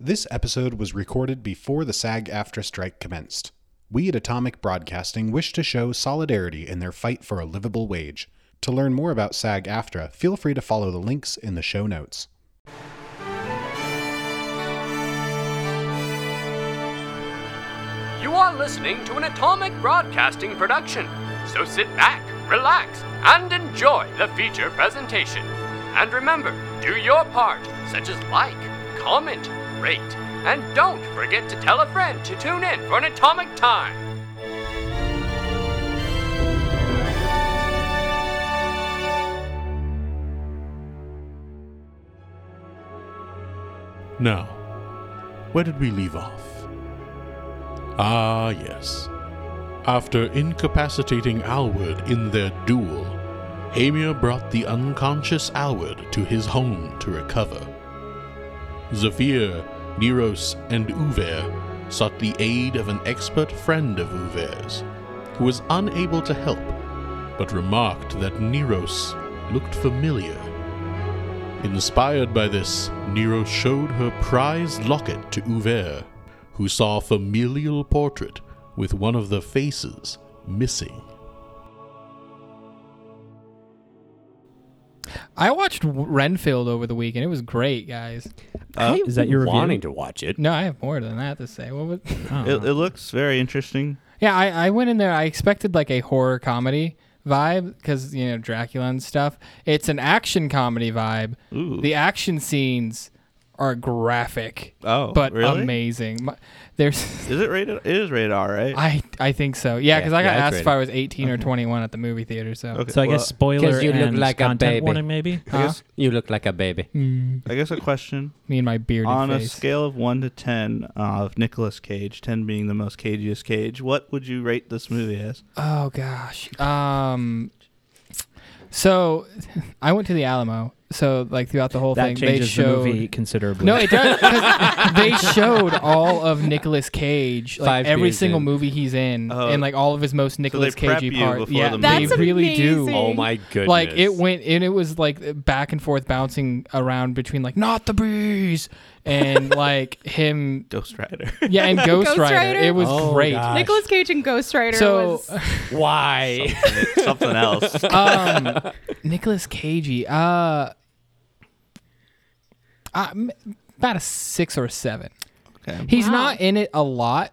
This episode was recorded before the SAG AFTRA strike commenced. We at Atomic Broadcasting wish to show solidarity in their fight for a livable wage. To learn more about SAG AFTRA, feel free to follow the links in the show notes. You are listening to an Atomic Broadcasting production. So sit back, relax, and enjoy the feature presentation. And remember, do your part, such as like, comment, rate, and don't forget to tell a friend to tune in for an Atomic Time. Now, where did we leave off? Ah, yes. After incapacitating Alward in their duel, Hymir brought the unconscious Alward to his home to recover. Zafir, Neros, and Uver sought the aid of an expert friend of Uver's, who was unable to help, but remarked that Neros looked familiar. Inspired by this, Nero showed her prized locket to Uver, who saw a familial portrait with one of the faces missing. I watched Renfield over the weekend. It was great, guys. Uh, Is that your review? wanting to watch it? No, I have more than that to say. What was? It, it looks very interesting. Yeah, I, I went in there. I expected like a horror comedy vibe because you know Dracula and stuff. It's an action comedy vibe. Ooh. The action scenes are graphic, Oh, but really? amazing. My- There's, Is it rated? It is rated R, right? I I think so. Yeah, because I got yeah, it's asked if. I was 18 or 21 at the movie theater. So Okay, So I well, guess spoiler 'Cause you look and like a content baby. warning, maybe. I guess, You look like a baby. I guess a question me and my bearded on a scale of one to ten uh, of Nicolas Cage, ten being the most cagiest Cage. What would you rate this movie as? Oh gosh. Um. So, I went to the Alamo. So like throughout the whole That thing, they changes the showed. movie considerably. No, it does. 'cause they showed all of Nicolas Cage, like Five every single in. movie he's in, Oh. and like all of his most Nicolas prep Cagey parts. Yeah, the they movie. really do. Oh my goodness. Like it went, and it was like back and forth, bouncing around between like not the bees and like him, Ghost Rider. yeah, and Ghost, Ghost Rider. Rider? It was Oh, great. gosh. Nicolas Cage and Ghost Rider So, was Why? Something else. um, Nicolas Cagey, uh, uh, about a six or a seven. Okay. He's Wow. not in it a lot,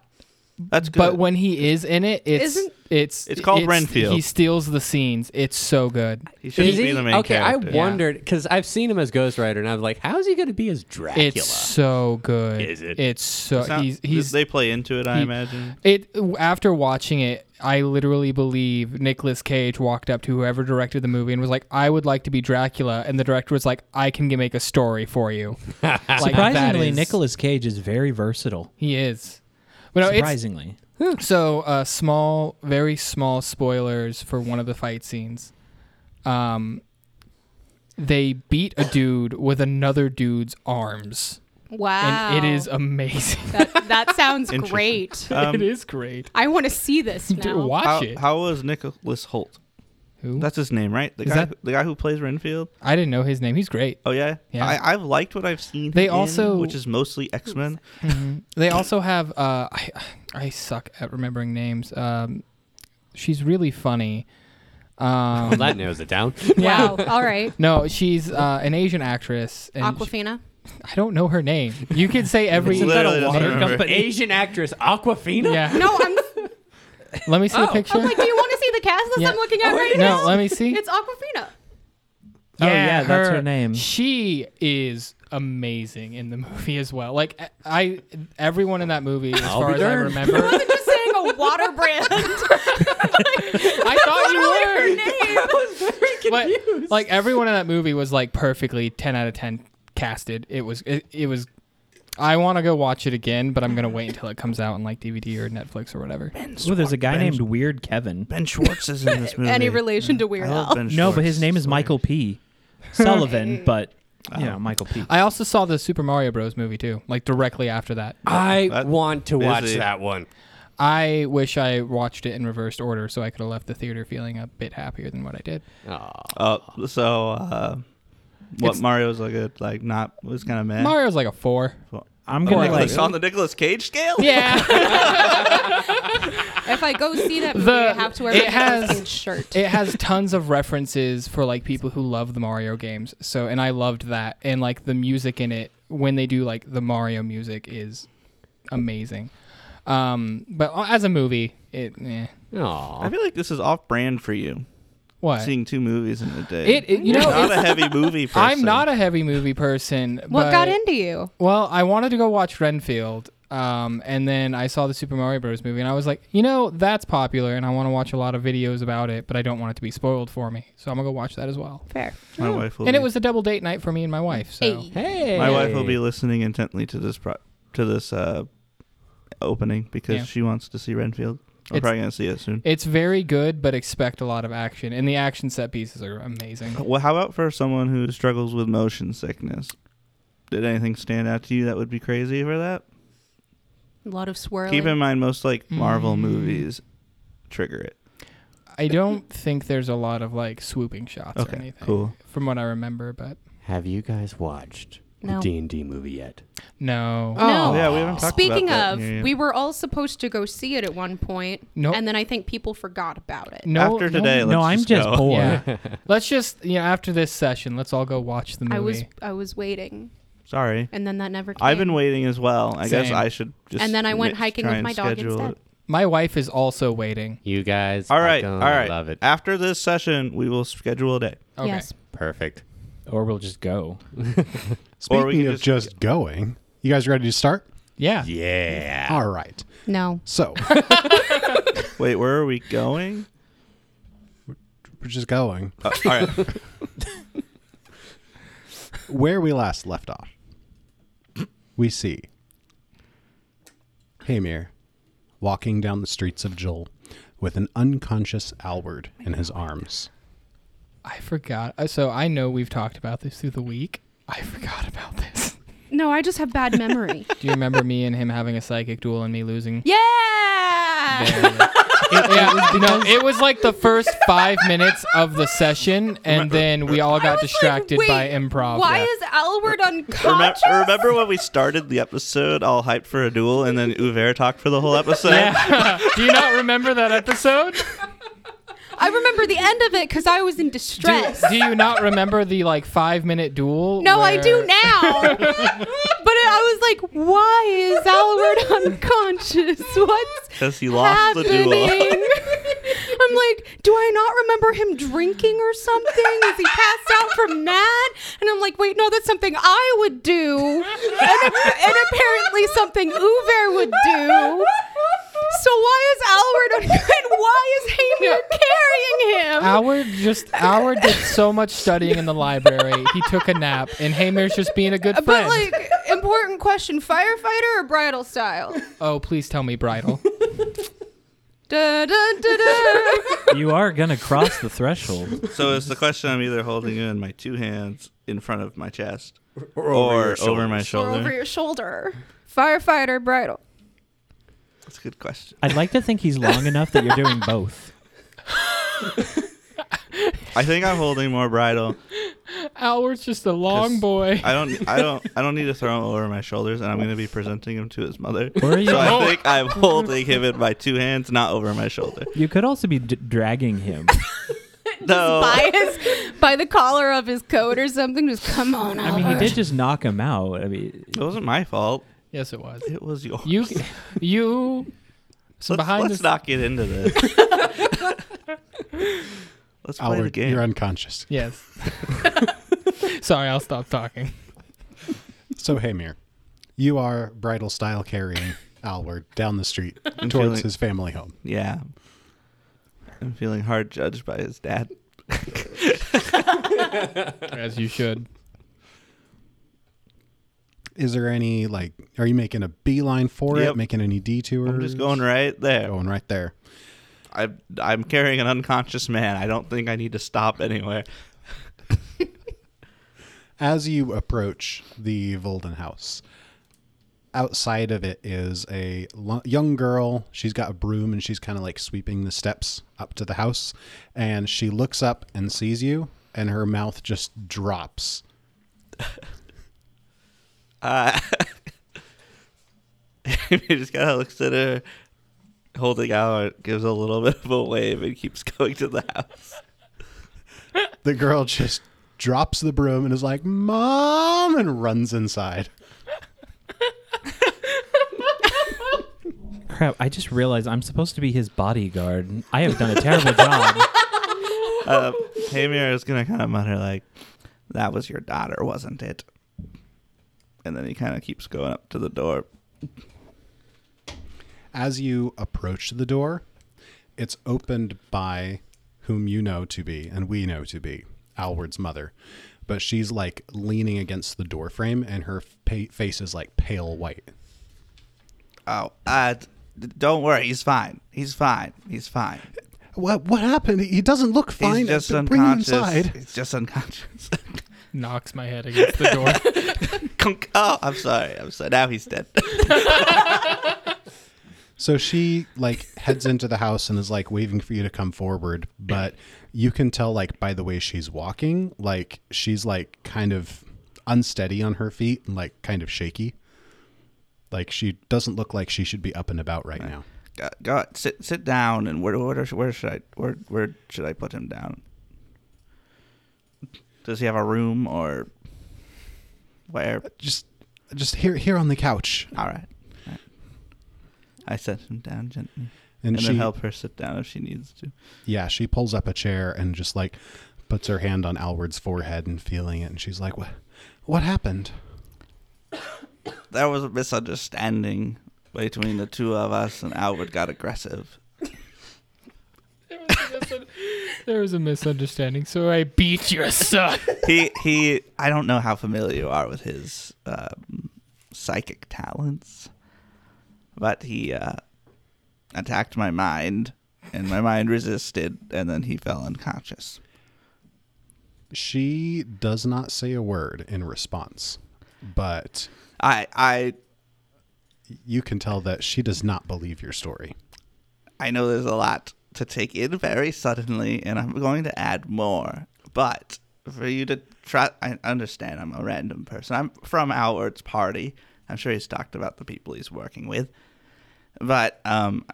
That's good. but when he is in it, it's Isn't- it's It's called Renfield. He steals the scenes. It's so good. he should be the main okay, character. I wondered because I've seen him as Ghost Rider, and I was like, "How is he going to be as Dracula?" It's so good. Is it? It's so It's not- he's he's they play into it, I he- imagine. it after watching it. I literally believe Nicolas Cage walked up to whoever directed the movie and was like, "I would like to be Dracula," and the director was like, "I can make a story for you." Like, that Surprisingly, is- Nicolas Cage is very versatile. He is. But no, it's Surprisingly. So, uh, small, very small spoilers for one of the fight scenes. Um, they beat a dude with another dude's arms, wow. and it is amazing. that, that sounds great. Um, it is great. I want to see this Dude, now. watch how, it. how was Nicholas Hoult? Who? That's his name, right? The Is guy, that- who- the guy who plays Renfield. I didn't know his name. He's great. Oh yeah, Yeah. I, I've liked what I've seen. They him in, also- which is mostly X Men. Mhm. They also have. Uh, I I suck at remembering names. Um, she's really funny. Um, well, that narrows it down. yeah. Wow. All right. No, she's uh, an Asian actress. And sh- Awkwafina. I don't know her name. You could say every. Isn't that a Literally water remember. Asian actress Awkwafina. Yeah. No, I'm. Let me see a oh. picture. I'm like, do you want to see the cast that Yeah. I'm looking at oh, right no, now? let me see. It's Awkwafina. Oh, yeah, that's her name. She is amazing in the movie as well. Like I, everyone in that movie, as I'll far be as I darned. remember, I wasn't just saying a water brand. I thought you were. Her name. But like everyone in that movie was like perfectly ten out of ten casted. It was it, it was. I want to go watch it again, but I'm gonna wait until it comes out on like DVD or Netflix or whatever. Oh, there's a guy Ben- named Weird Kevin. Ben Schwartz is in this movie. Any relation to Weird Al? No, but his name is Michael P. Sullivan, but you Oh. know Michael P. I also saw the Super Mario Bros. movie too, like directly after that. I That- want to watch busy. that one. I wish I watched it in reversed order so I could have left the theater feeling a bit happier than what I did. Aw. Uh, so uh, what It's- Mario's like a like not was kind of mad. Mario's like a four. I'm gonna like. on the Nicolas Cage scale. Yeah. If I go see that movie, The- I have to wear it my has- shirt. it has tons of references for like people who love the Mario games. So and I loved that. And like the music in it when they do like the Mario music is amazing. Um but as a movie, it eh. Aw. I feel like this is off brand for you. What? Seeing two movies in a day. It, it you know You're not a heavy movie person. I'm not a heavy movie person. what but- got into you? Well, I wanted to go watch Renfield, um, and then I saw the Super Mario Bros. movie, and I was like, you know, that's popular, and I want to watch a lot of videos about it, but I don't want it to be spoiled for me, so I'm gonna go watch that as well. Fair. My wife will. And be, it was a double date night for me and my wife. So Hey. Hey. My wife will be listening intently to this pro- to this uh, opening because Yeah. she wants to see Renfield. I'm It's- probably gonna see it soon. it's very good, but expect a lot of action, and the action set pieces are amazing. Well, how about for someone who struggles with motion sickness? Did anything stand out to you that would be crazy for that? A lot of swirling. Keep in mind, most like Marvel Mm. movies trigger it. I don't think there's a lot of like swooping shots or anything, cool. from what I remember, but Have you guys watched No. the D and D movie yet? no. No. Oh. Yeah, we haven't talked Speaking about that. of, Yeah, yeah. we were all supposed to go see it at one point, No. and then I think people forgot about it. No, After no- today, no, let's I'm just just go. bored. Yeah. Let's just, you know, after this session, let's all go watch the movie. I was I was waiting, Sorry, and then that never came. I've been waiting as well. I guess Same. I should just. And then I went mi- hiking try with and my dog schedule instead. it. My wife is also waiting. You guys. All are right, gonna all right. Love it. After this session, we will schedule a day. Okay. Yes. Perfect. Or we'll just go. Speaking can of just- just going, you guys ready to start? Yeah. Yeah. All right. No. So Wait, where are we going? we're just going. Uh, all right. Where we last left off, we see Hymir walking down the streets of Joel with an unconscious Alward in his arms. I forgot. uh, So I know we've talked about this through the week. I forgot about this. No, I just have bad memory. Do you remember me and him having a psychic duel and me losing? yeah. Barely. It- yeah, no, it was like the first five minutes of the session, and then we all got distracted like, by improv. Why Yeah. is Albert Remember, unconscious? remember when we started the episode all hyped for a duel and then Uver talked for the whole episode? Yeah. Do you not remember that episode? I remember the end of it because I was in distress. do you not remember the like five minute duel? no, I do now. but I was like, why is Albert unconscious? What's Because he lost the duel. happening? I'm like, do I not remember him drinking or something? Is he passed out from that? And I'm like, wait, no, that's something I would do, and, and apparently something Uver would do. So why is Albert un- and why is Hymir carrying him? Howard just Howard did so much studying in the library. He took a nap, and Hymir's just being a good friend. but like, important question: firefighter or bridal style? oh, please tell me bridal. Da, da, da, da. you are gonna cross the threshold. So it's the question I'm either holding you in my two hands in front of my chest or, over your over my Or shoulder. over your shoulder. Firefighter, bridle. That's a good question. I'd like to think he's long enough that you're doing both. I think I'm holding more bridle. Howard's just a long boy. I don't I don't I don't need to throw him over my shoulders and I'm gonna be presenting him to his mother. Where are you? So I think I'm holding him in my two hands, not over my shoulder. You could also be d- dragging him. No. By his, by the collar of his coat or something. Just come on, I mean, he did just knock him out. I mean, It wasn't my fault. yes, it was. It was yours. You, you. So let's, behind let's this, not get into this. let's play the Alward, game. you're unconscious. yes. Sorry, I'll stop talking. So Hymir, you are bridal style carrying Alward down the street I'm towards feeling- his family home. yeah. I'm feeling hard judged by his dad. As you should. Is there any like? Are you making a beeline for Yep. it? Making any detours? I'm just going right there. Going right there. I, I'm carrying an unconscious man. I don't think I need to stop anywhere. As you approach the Volden house, outside of it is a lo- young girl. She's got a broom and she's kind of like sweeping the steps up to the house. And she looks up and sees you, and her mouth just drops. Uh, just kind of looks at her, holding out, gives a little bit of a wave, and keeps going to the house. The girl just drops the broom and is like, Mom, and runs inside. Crap! I just realized I'm supposed to be his bodyguard. I have done a terrible job. Uh, Hymir is gonna kind of mutter like, "That was your daughter, wasn't it?" And then he kind of keeps going up to the door. As you approach the door, it's opened by whom you know to be, and we know to be, Alward's mother. But she's like leaning against the door frame, and her fa- face is like pale white. Oh, uh, don't worry, he's fine. He's fine. He's fine. What what happened? He doesn't look fine. He's just Bring him unconscious. inside. He's just unconscious. Knocks my head against the door. Oh, I'm sorry. I'm sorry. Now he's dead. So she like heads into the house and is like waving for you to come forward, but you can tell like by the way she's walking, like she's like kind of unsteady on her feet and like kind of shaky. Like she doesn't look like she should be up and about right now. go, go sit sit down. And where where where should I where where should I put him down? Does he have a room or where? Just just here here on the couch. Right. All right. I set him down gently, And, and, she then help her sit down if she needs to. yeah, she pulls up a chair and just like puts her hand on Alward's forehead and feeling it and she's like, "What what happened?" There was a misunderstanding between the two of us, and Alward got aggressive. there was a misunderstanding, so I beat your son. He he. I don't know how familiar you are with his um, psychic talents, but he uh, attacked my mind, and my mind resisted, and then he fell unconscious. She does not say a word in response, but I I you can tell that she does not believe your story. I know there's a lot to take in very suddenly, and I'm going to add more. But for you to try, I understand I'm a random person. I'm from Alward's party. I'm sure he's talked about the people he's working with. But um,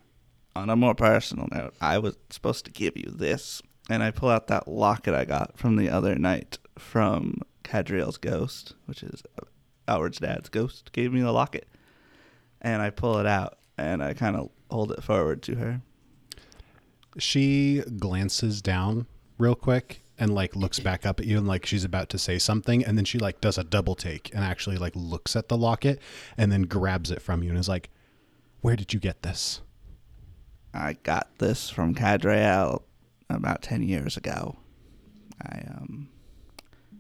on a more personal note, I was supposed to give you this, and I pull out that locket I got from the other night from Cadriel's ghost, which is Alward's dad's ghost, gave me the locket. And I pull it out, and I kind of hold it forward to her. She glances down real quick and like looks back up at you and like she's about to say something and then she like does a double take and actually like looks at the locket and then grabs it from you and is like, "Where did you get this?" I got this from Cadriel about ten years ago. I um,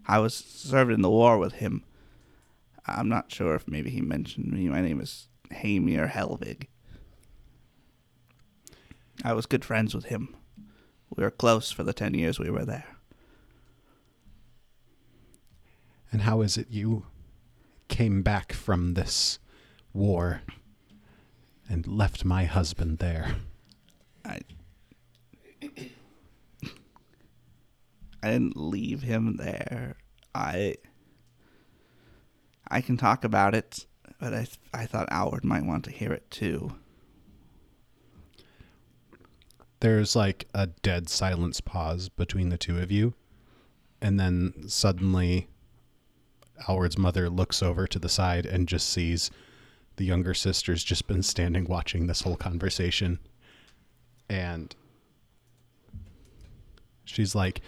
I was served in the war with him. I'm not sure if maybe he mentioned me. My name is Hymir Helvig. I was good friends with him. We were close for the ten years we were there. And how is it you came back from this war and left my husband there? I I didn't leave him there. I I can talk about it, but I I thought Alward might want to hear it too. There's like a dead silence pause between the two of you. And then suddenly, Alward's mother looks over to the side and just sees the younger sister's just been standing watching this whole conversation. And she's like,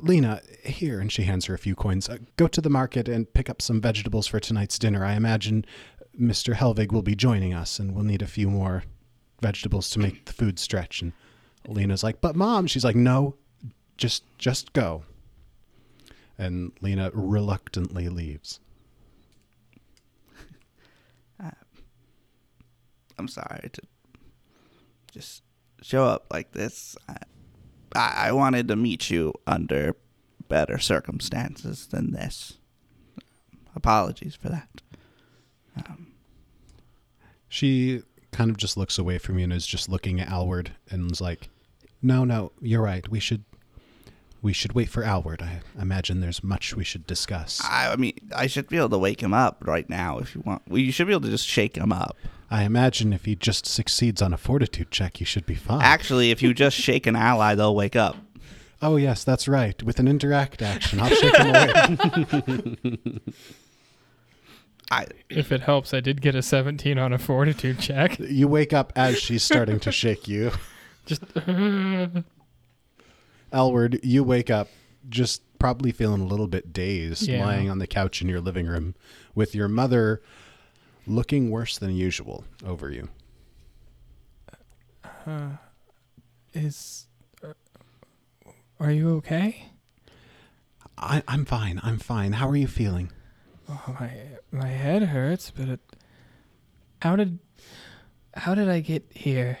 Lena, here. And she hands her a few coins. Uh, go to the market and pick up some vegetables for tonight's dinner. I imagine Mr. Helvig will be joining us and we'll need a few more vegetables to make the food stretch and Lena's like, "But mom," she's like, "No, just just go." And Lena reluctantly leaves. I'm sorry to just show up like this. I, I wanted to meet you under better circumstances than this. Apologies for that. Um, she kind of just looks away from you and is just looking at Alward and is like, "No, no, you're right. We should we should wait for Alward. I imagine there's much we should discuss." I, I mean, I should be able to wake him up right now if you want. Well, you should be able to just shake him up. I imagine if he just succeeds on a fortitude check, he should be fine. Actually, if you just shake an ally, they'll wake up. oh, yes, that's right. With an interact action, I'll shake him away. I If it helps, I did get a 17 on a fortitude check. You wake up as she's starting to shake you. Just Alward, you wake up just probably feeling a little bit dazed, Yeah. lying on the couch in your living room with your mother looking worse than usual over you. is. uh, Are you okay? I, I'm fine. I'm fine. How are you feeling? Oh, my my head hurts, but it, how did how did I get here?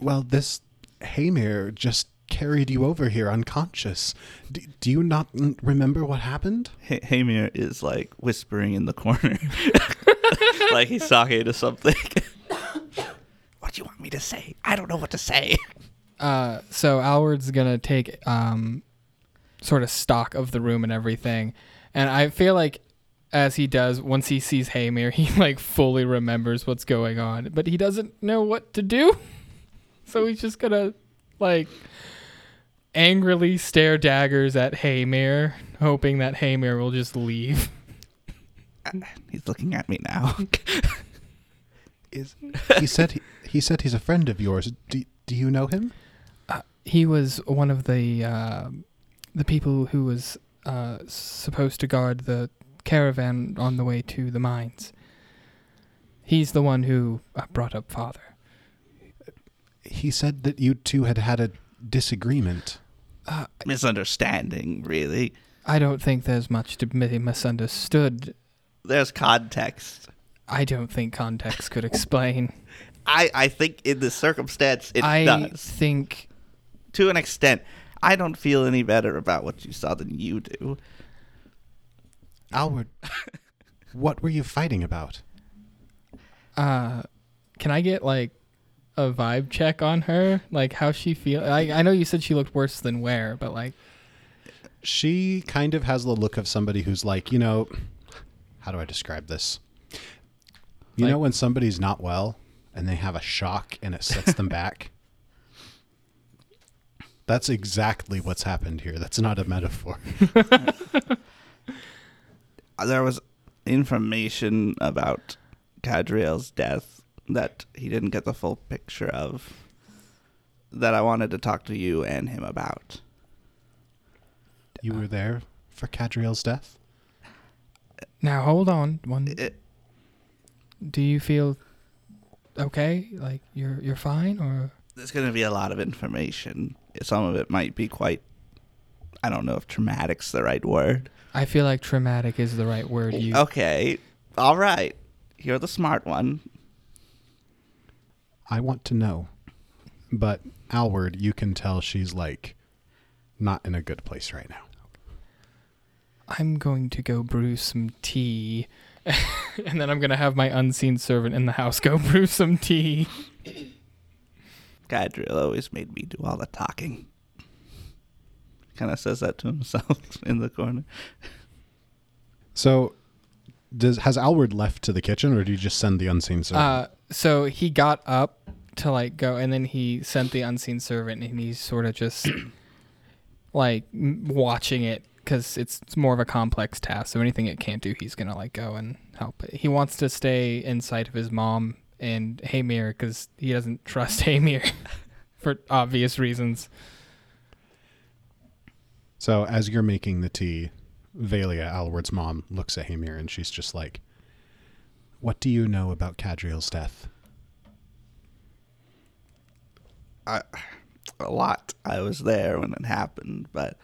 Well, this Hymir just carried you over here unconscious. D- do you not remember what happened? Ha- Hymir is like whispering in the corner, like he's talking to something. what do you want me to say? I don't know what to say. Uh, so Alward's gonna take um, sort of stock of the room and everything, and I feel like as he does, once he sees Hymir, he like fully remembers what's going on, but he doesn't know what to do. So he's just gonna like angrily stare daggers at Hymir, hoping that Hymir will just leave. He's looking at me now. Is he said he, he said he's a friend of yours. Do, do you know him? He was one of the uh, the people who was uh, supposed to guard the caravan on the way to the mines. He's the one who uh, brought up father. He said that you two had had a disagreement. Misunderstanding, really. I don't think there's much to be misunderstood. There's context. I don't think context could explain. I, I think in this circumstance it I does. think To an extent. I don't feel any better about what you saw than you do. Alward, what were you fighting about? uh can I get like a vibe check on her? Like how she feel I I know you said she looked worse than where, but like She kind of has the look of somebody who's like, you know, how do I describe this? You know when somebody's not well and they have a shock and it sets them back? That's exactly what's happened here. That's not a metaphor. Uh, there was information about Cadriel's death that he didn't get the full picture of that I wanted to talk to you and him about. You were there for Cadriel's death? Now hold on. One It, do you feel okay? Like you're you're fine or there's going to be a lot of information. Some of it might be quite, I don't know if traumatic's the right word. I feel like traumatic is the right word you Okay, all right. You're the smart one. I want to know. But Alward, you can tell she's like not in a good place right now. I'm going to go brew some tea. and then I'm going to have my unseen servant in the house go brew some tea. Cadriel always made me do all the talking. Kind of says that to himself in the corner. So, does has Alward left to the kitchen, or did you just send the unseen servant? Uh, so he got up to like go, and then he sent the unseen servant, and he's sort of just like watching it because it's, it's more of a complex task. So anything it can't do, he's gonna like go and help. He wants to stay in sight of his mom and Hymir because he doesn't trust Hymir for obvious reasons. so, as you're making the tea, Valia, Alward's mom, looks at Hymir and she's just like, "What do you know about Cadriel's death?" I, a lot. I was there when it happened, but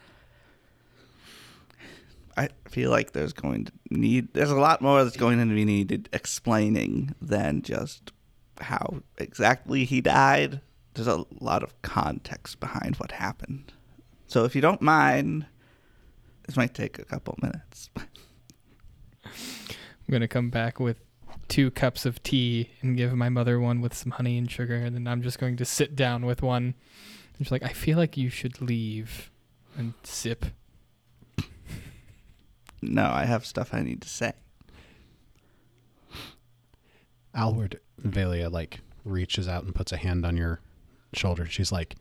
I feel like there's going to need there's a lot more that's going to be needed explaining than just how exactly he died. There's a lot of context behind what happened. So if you don't mind, this might take a couple minutes. I'm gonna come back with two cups of tea and give my mother one with some honey and sugar, and then I'm just going to sit down with one. And she's like, I feel like you should leave and sip. No, I have stuff I need to say. Alward, Valia like reaches out and puts a hand on your shoulder. She's like,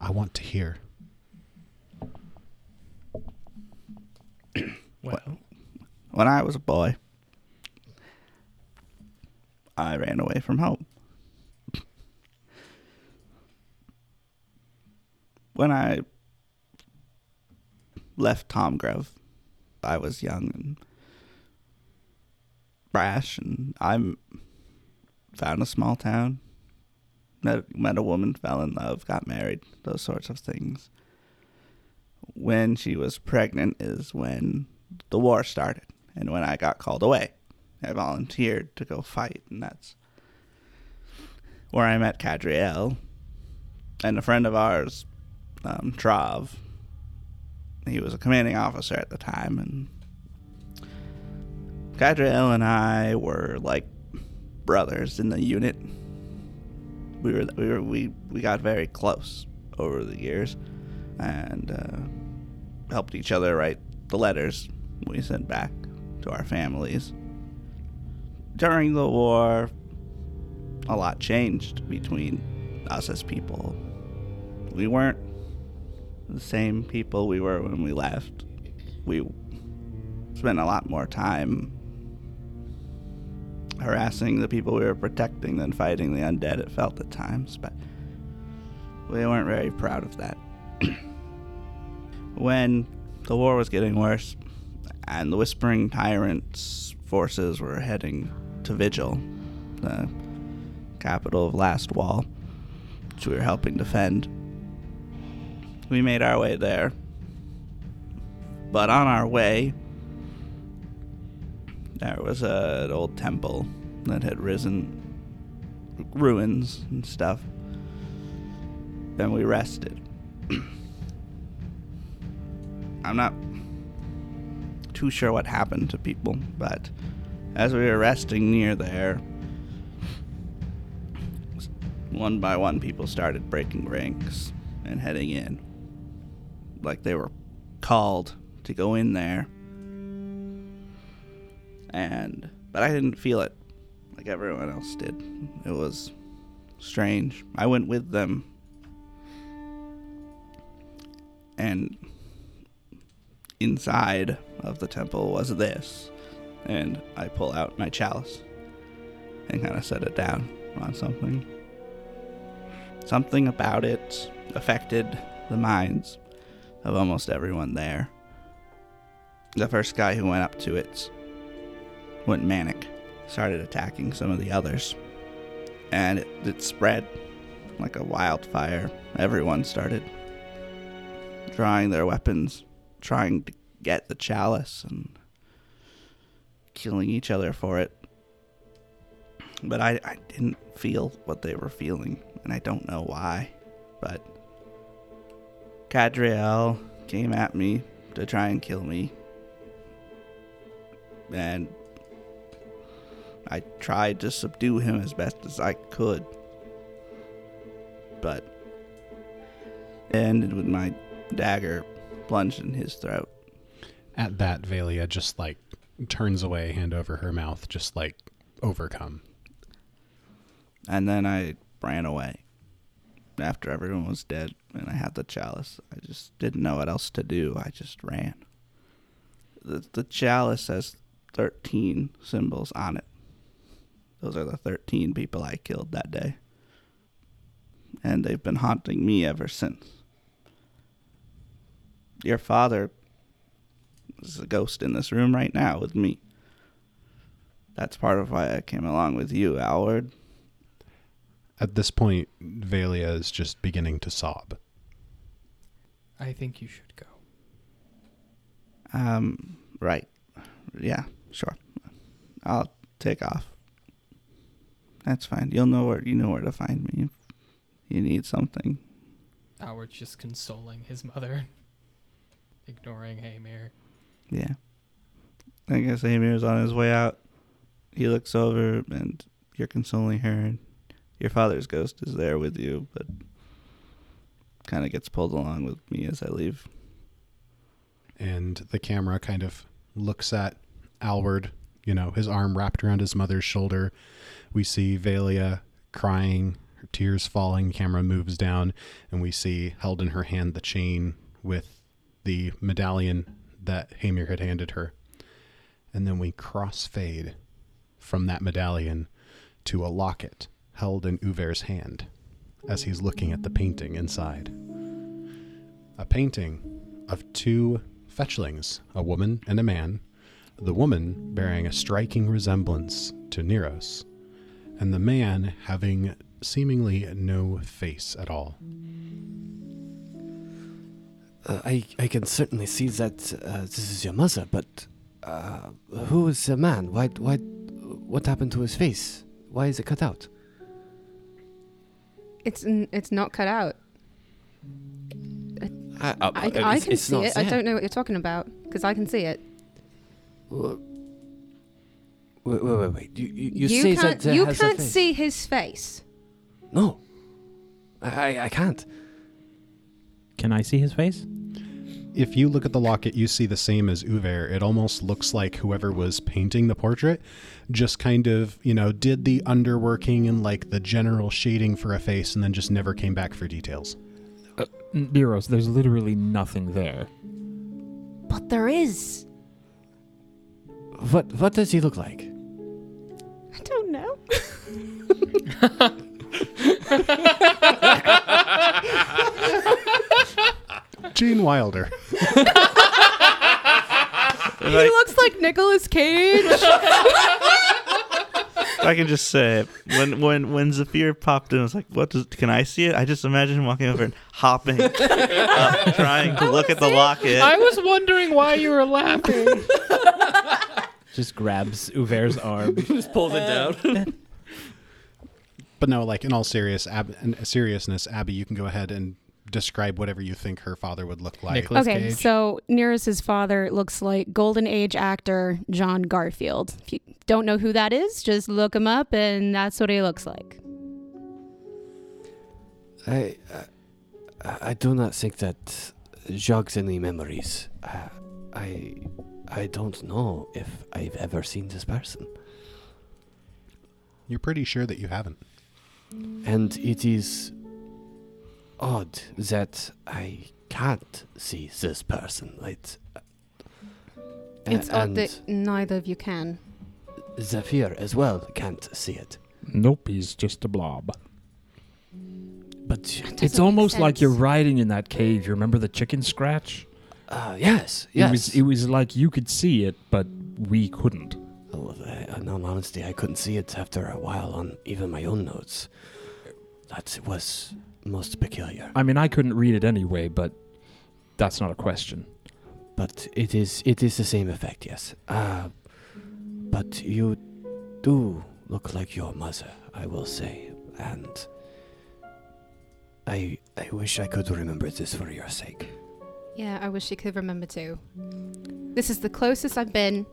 "I want to hear." Well, when I was a boy, I ran away from home. When I left Tom Grove, I was young and brash, and I found a small town, met, met a woman, fell in love, got married, those sorts of things. When she was pregnant is when the war started, and when I got called away. I volunteered to go fight, and that's where I met Cadriel and a friend of ours, um, Trav. He was a commanding officer at the time, and Cadriel and I were like brothers in the unit. We were we were we, we got very close over the years, and uh, helped each other write the letters we sent back to our families. During the war, a lot changed between us as people. We weren't the same people we were when we left. We spent a lot more time harassing the people we were protecting than fighting the undead, it felt at times, but we weren't very proud of that. when the war was getting worse and the Whispering Tyrant's forces were heading to Vigil, the capital of Last Wall, which we were helping defend. We made our way there. But on our way, there was an old temple that had risen, ruins and stuff. Then we rested. I'm not too sure what happened to people, but as we were resting near there, one by one people started breaking ranks and heading in. Like they were called to go in there. And but I didn't feel it like everyone else did. It was strange. I went with them. And inside of the temple was this. And I pull out my chalice and kind of set it down on something. Something about it affected the minds of almost everyone there. The first guy who went up to it went manic, started attacking some of the others, and it, it spread like a wildfire. Everyone started drawing their weapons, trying to get the chalice and killing each other for it. But I, I didn't feel what they were feeling, and I don't know why. But Cadriel came at me to try and kill me. And I tried to subdue him as best as I could. But it ended with my dagger plunged in his throat. At that, Valia just like turns away, hand over her mouth, just like overcome. And then I ran away after everyone was dead and I had the chalice. I just didn't know what else to do. I just ran. The, the chalice has 13 symbols on it. Those are the 13 people I killed that day. And they've been haunting me ever since. Your father is a ghost in this room right now with me. That's part of why I came along with you, Alward. At this point, Valia is just beginning to sob. I think you should go. Um, right. Yeah, sure. I'll take off. That's fine. You'll know where you know where to find me if you need something. Howard's just consoling his mother, ignoring Hymir. Yeah. I guess Amir's on his way out. He looks over and you're consoling her and your father's ghost is there with you, but kind of gets pulled along with me as I leave. And the camera kind of looks at Alward you know, his arm wrapped around his mother's shoulder. We see Valia crying, her tears falling. Camera moves down, and we see held in her hand the chain with the medallion that Hymir had handed her. And then we crossfade from that medallion to a locket held in Uver's hand as he's looking at the painting inside. A painting of two fetchlings, a woman and a man, the woman bearing a striking resemblance to Neros, and the man having seemingly no face at all. Uh, I, I can certainly see that uh, this is your mother, but uh, who is the man? Why, why, what happened to his face? Why is it cut out? It's n- it's not cut out. I, I, I can see it. I don't know what you're talking about because I can see it. Wait, wait, wait, wait. You, you, you, You say can't. that uh, you can't face. see his face. No, I, I, I can't. Can I see his face? If you look at the locket, you see the same as Uver. It almost looks like whoever was painting the portrait just kind of, you know, did the underworking and like the general shading for a face and then just never came back for details. Uh, Neros, there's literally nothing there. But there is. What, what does he look like? I don't know. Gene Wilder. he looks like Nicolas Cage. I can just say when when when Zafir popped in, I was like, "What does? Can I see it?" I just imagine him walking over and hopping, up, trying to look at the locket. I was wondering why you were laughing. Just grabs Uver's arm. Just pulls it down. But no, like in all serious ab- in seriousness, Abby, you can go ahead and describe whatever you think her father would look like. Nicholas okay, Cage. so Neros's father looks like golden age actor John Garfield. If you don't know who that is, just look him up, and that's what he looks like. I, uh, I do not think that jogs any memories. Uh, I, I don't know if I've ever seen this person, You're pretty sure that you haven't. and it is odd that I can't see this person. It, uh, It's odd that neither of you can. Zafir as well can't see it. nope, he's just a blob. But It's almost like you're sense. riding in that cave. You remember the chicken scratch? uh, yes, It yes. was it was like you could see it, but we couldn't. Oh, I, in all honesty, I couldn't see it after a while on even my own notes. That was most peculiar. I mean, I couldn't read it anyway, but that's not a question. But it is it is the same effect, yes. Uh, but you do look like your mother, I will say, and I I wish I could remember this for your sake. Yeah, I wish you could remember too. This is the closest I've been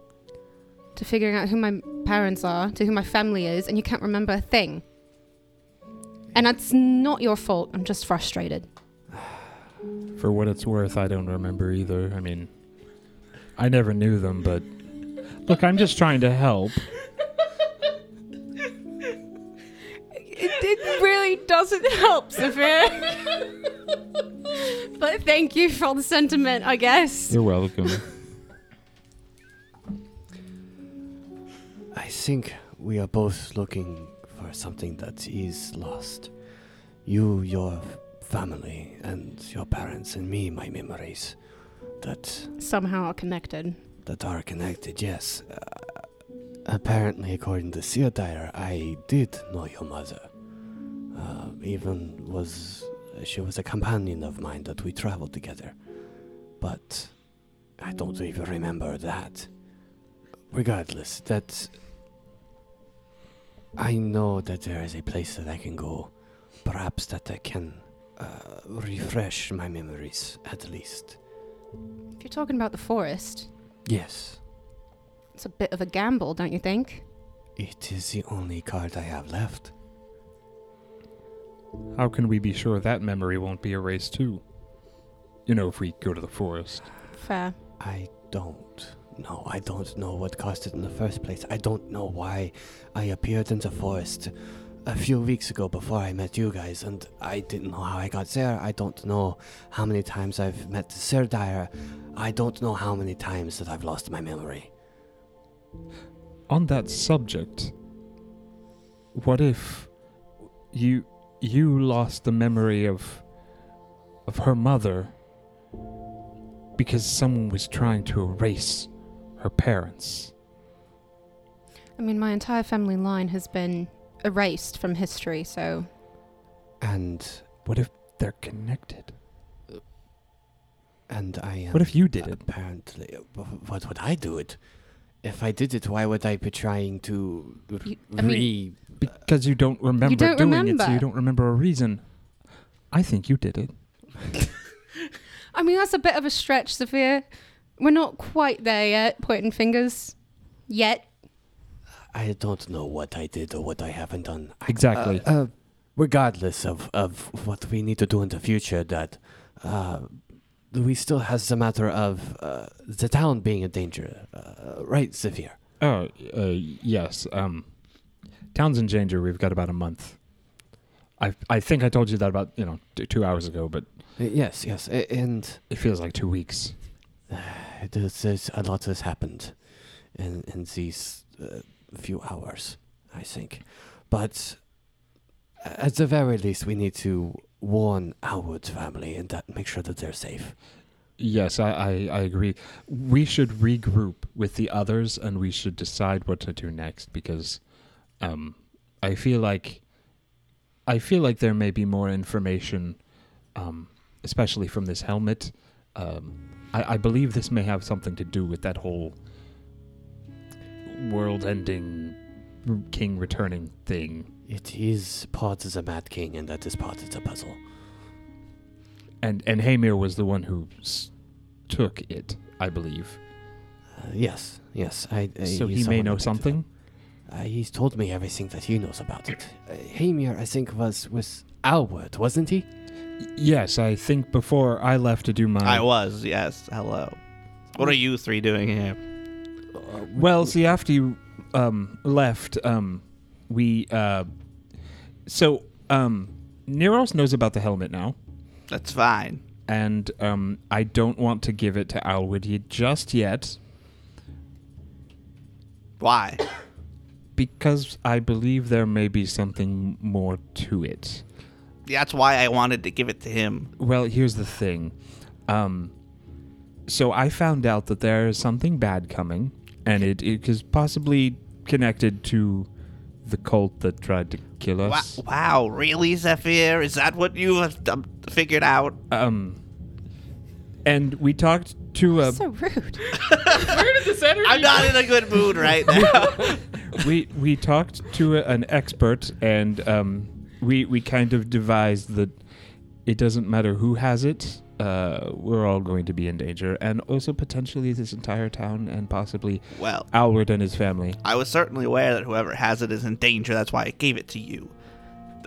to figuring out who my parents are, to who my family is, and you can't remember a thing. And that's not your fault. I'm just frustrated. For what it's worth, I don't remember either. I mean, I never knew them, but look, I'm just trying to help. It, it really doesn't help, Sophia. but thank you for all the sentiment, I guess. You're welcome. I think we are both looking for something that is lost. You, your family, and your parents, and me, my memories that Somehow are connected. that are connected. Yes. Uh, apparently, according to Theodire, I did know your mother. Uh, even was she was a companion of mine that we traveled together. But I don't even remember that. Regardless, that I know that there is a place that I can go. Perhaps that I can uh, refresh my memories at least. If you're talking about the forest, Yes. it's a bit of a gamble, don't you think? It is the only card I have left. How can we be sure that memory won't be erased too? You know, if we go to the forest. Fair. I don't know. I don't know what caused it in the first place. I don't know why I appeared in the forest a few weeks ago before I met you guys, and I didn't know how I got there. I don't know how many times I've met Sir Dyer. I don't know how many times that I've lost my memory. On that subject, what if you you lost the memory of of her mother because someone was trying to erase her parents? I mean, my entire family line has been erased from history, so And What if they're connected? and I am. What if you did it? Apparently, what would I do it? If I did it, why would I be trying to You- I mean- re? Because you don't remember don't doing it, so you don't remember a reason. I think you did it. I mean that's a bit of a stretch, Sophia. We're not quite there yet, pointing fingers. Yet. I don't know what I did or what I haven't done. Exactly. Uh, uh, regardless of, of what we need to do in the future, that uh, we still has the matter of uh, the town being in danger, uh, right, Zephyr? Oh, uh, yes. Um, town's in danger. We've got about a month. I I think I told you that about you know t- two hours ago, but yes, yes, and it feels like two weeks. there's, there's a lot has happened in in these uh, few hours, I think. But at the very least, we need to warn Alward's family and that make sure that they're safe. Yes, I, I, I agree. We should regroup with the others and we should decide what to do next because um, I feel like I feel like there may be more information, um, especially from this helmet. Um, I, I believe this may have something to do with that whole world-ending king returning thing. It is part of the Mad King, and that is part of the puzzle. And and Hymir was the one who s- took it, I believe. Uh, yes, yes. I, I so he may know something. Uh, he's told me everything that he knows about it. Uh, Hymir, I think, was with Alward, wasn't he? Yes, I think before I left to do my. I was, yes. Hello. What are you three doing here? Well, see, after you um, left, um, we. Uh, so, um, Neros knows about the helmet now, That's fine. and um, I don't want to give it to Alward y- just yet Why? because I believe there may be something more to it. That's why I wanted to give it to him. Well, here's the thing. Um, so I found out that there is something bad coming, and it, it is possibly connected to the cult that tried to kill Wow, us. wow, really, Zephyr? Is that what you have um, figured out? Um, and we talked to a so rude. Where did this energy? I'm not in a good mood right now. we we talked to a, an expert, and um, we we kind of devised that it doesn't matter who has it. Uh, we're all going to be in danger, and also potentially this entire town, and possibly well, Alward and his family. I was certainly aware that whoever has it is in danger. That's why I gave it to you.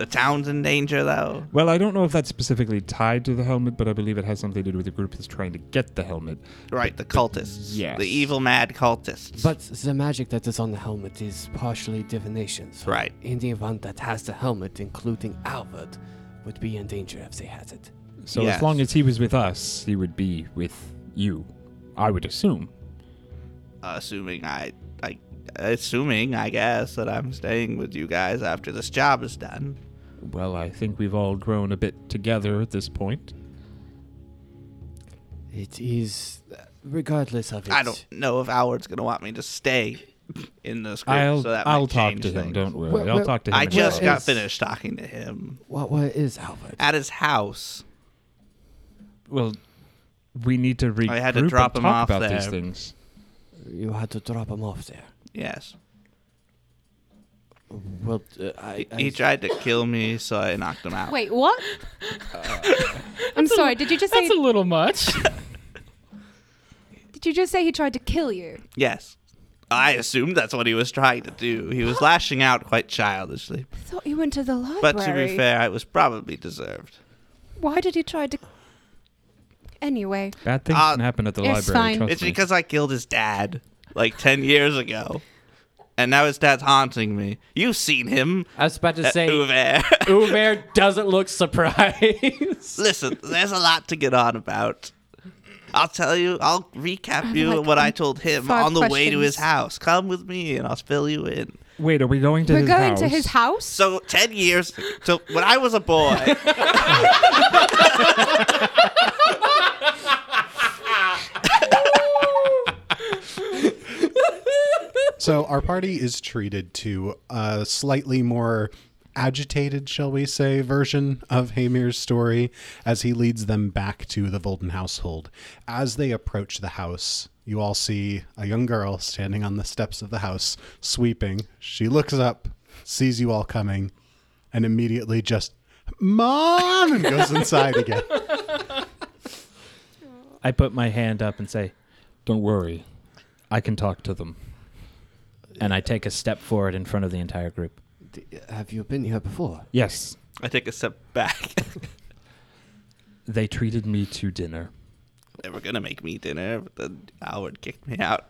The town's in danger, though. Well, I don't know if that's specifically tied to the helmet, but I believe it has something to do with the group that's trying to get the helmet. Right, the cultists. Yes. The evil, mad cultists. But the magic that is on the helmet is partially divination. So Right. In the event that has the helmet, including Alward, would be in danger if they had it. So Yes. as long as he was with us, he would be with you. I would assume. Uh, assuming I, I, assuming I guess that I'm staying with you guys after this job is done. Well, I think we've all grown a bit together at this point. It is, regardless of it. I don't know if Howard's gonna want me to stay in this group, I'll so that I'll talk change to him. things. Don't worry. Well, I'll well, talk to him. I just got is- finished talking to him What, what is Alward? at his house. well, we need to regroup I had to and drop him talk off about these there. things. You had to drop him off there. Yes, Well, uh, I, he, I he tried to kill me, so I knocked him out. Wait, what? I'm sorry. Did you just say? That's a little much. Did you just say he tried to kill you? Yes, I assumed that's what he was trying to do. He was lashing out quite childishly, I thought you went to the library. but to be fair, it was probably deserved. why did he try to? Anyway, Bad things Uh, can happen at the it's library. fine. Trust It's me. because I killed his dad like 10 years ago. And now his dad's haunting me. You've seen him. I was about to uh, say, Uver. Uber doesn't look surprised. Listen, there's a lot to get on about. I'll tell you, I'll recap you like, what I told him on the way to his house. Come with me and I'll fill you in. Wait, are we going to we're his going house? to his house. So, 10 years, so when I was a boy, So our party is treated to a slightly more agitated, shall we say, version of Hymir's story as he leads them back to the Volden household. As they approach the house, you all see a young girl standing on the steps of the house, sweeping. She looks up, sees you all coming, and immediately just Mom and goes inside again. I put my hand up and say, "Don't worry, I can talk to them." And I take a step forward in front of the entire group. D- have you been here before? Yes, I take a step back. they treated me to dinner. they were going to make me dinner, but then Howard kicked me out.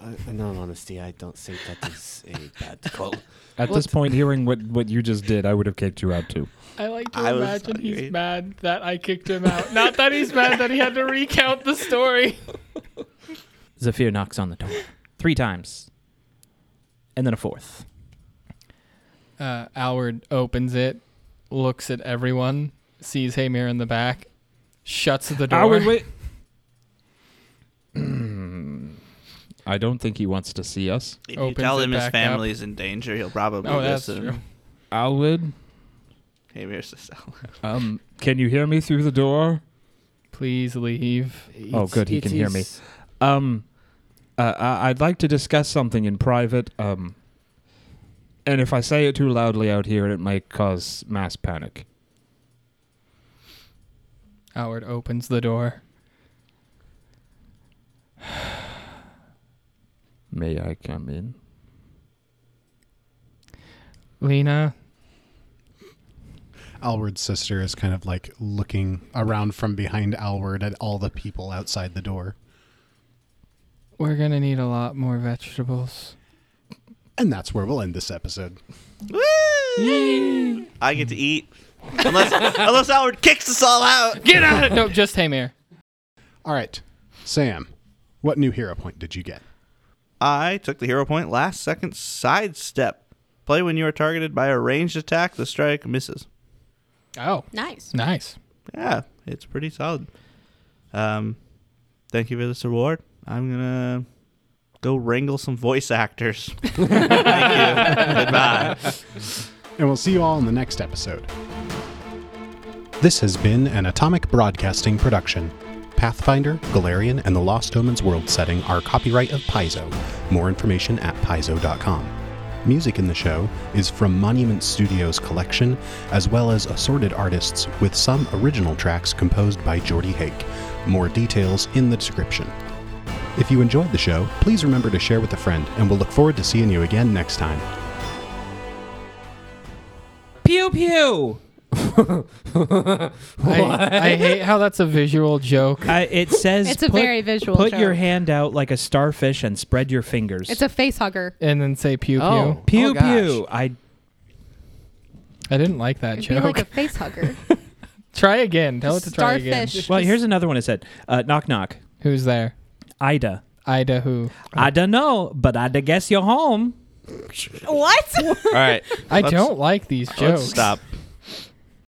Uh, in all honesty, I don't think that is a bad call. At this point, hearing what what you just did, I would have kicked you out too. I like to I was imagine he's hungry. mad that I kicked him out. Not that he's mad that he had to recount the story. Zafir knocks on the door three times, and then a fourth. Uh, Alward opens it, looks at everyone, sees Hymir in the back, shuts the door. Howard, wait. I don't think he wants to see us. If you Opens tell it him his back up. family's in danger, he'll probably Oh, that's listen. true. Alward, Hey, here's the cell. um, can you hear me through the door? Please leave. Oh, good, he can hear me. Um, uh, I- I'd like to discuss something in private. Um, and if I say it too loudly out here, it might cause mass panic. Howard opens the door. May I come in? Lena, Alward's sister is kind of like looking around from behind Alward at all the people outside the door. We're gonna need a lot more vegetables. And that's where we'll end this episode. Woo! I get to eat. Unless, unless Howard kicks us all out. Get out! Of here! No, just Hymir. All right, Sam, what new hero point did you get? I took the hero point last second sidestep. Play when you are targeted by a ranged attack, the strike misses. Oh, Nice. nice. Yeah, it's pretty solid. Um, thank you for this reward. I'm gonna go wrangle some voice actors. thank you. Goodbye. And we'll see you all in the next episode. This has been an Atomic Broadcasting production. Pathfinder, Golarion, and the Lost Omens world setting are copyright of Paizo. More information at paizo.com. Music in the show is from Monument Studios collection, as well as assorted artists, with some original tracks composed by Jordy Hake. More details in the description. If you enjoyed the show, please remember to share with a friend, and we'll look forward to seeing you again next time. Pew pew. I, I hate how that's a visual joke. Uh, it says It's a put, very visual Put your hand out like a starfish and spread your fingers. It's a face hugger. And then say pew pew. Oh. pew gosh. pew. I I didn't like that It'd be joke. like a face hugger. try again. Tell it to try again. Starfish. well, Just- here's another one. It said, uh, "Knock knock." Who's there? Ida. Ida who? I don't know, but I'd guess you're home. what? All right. I Let's- don't like these Let's jokes. stop.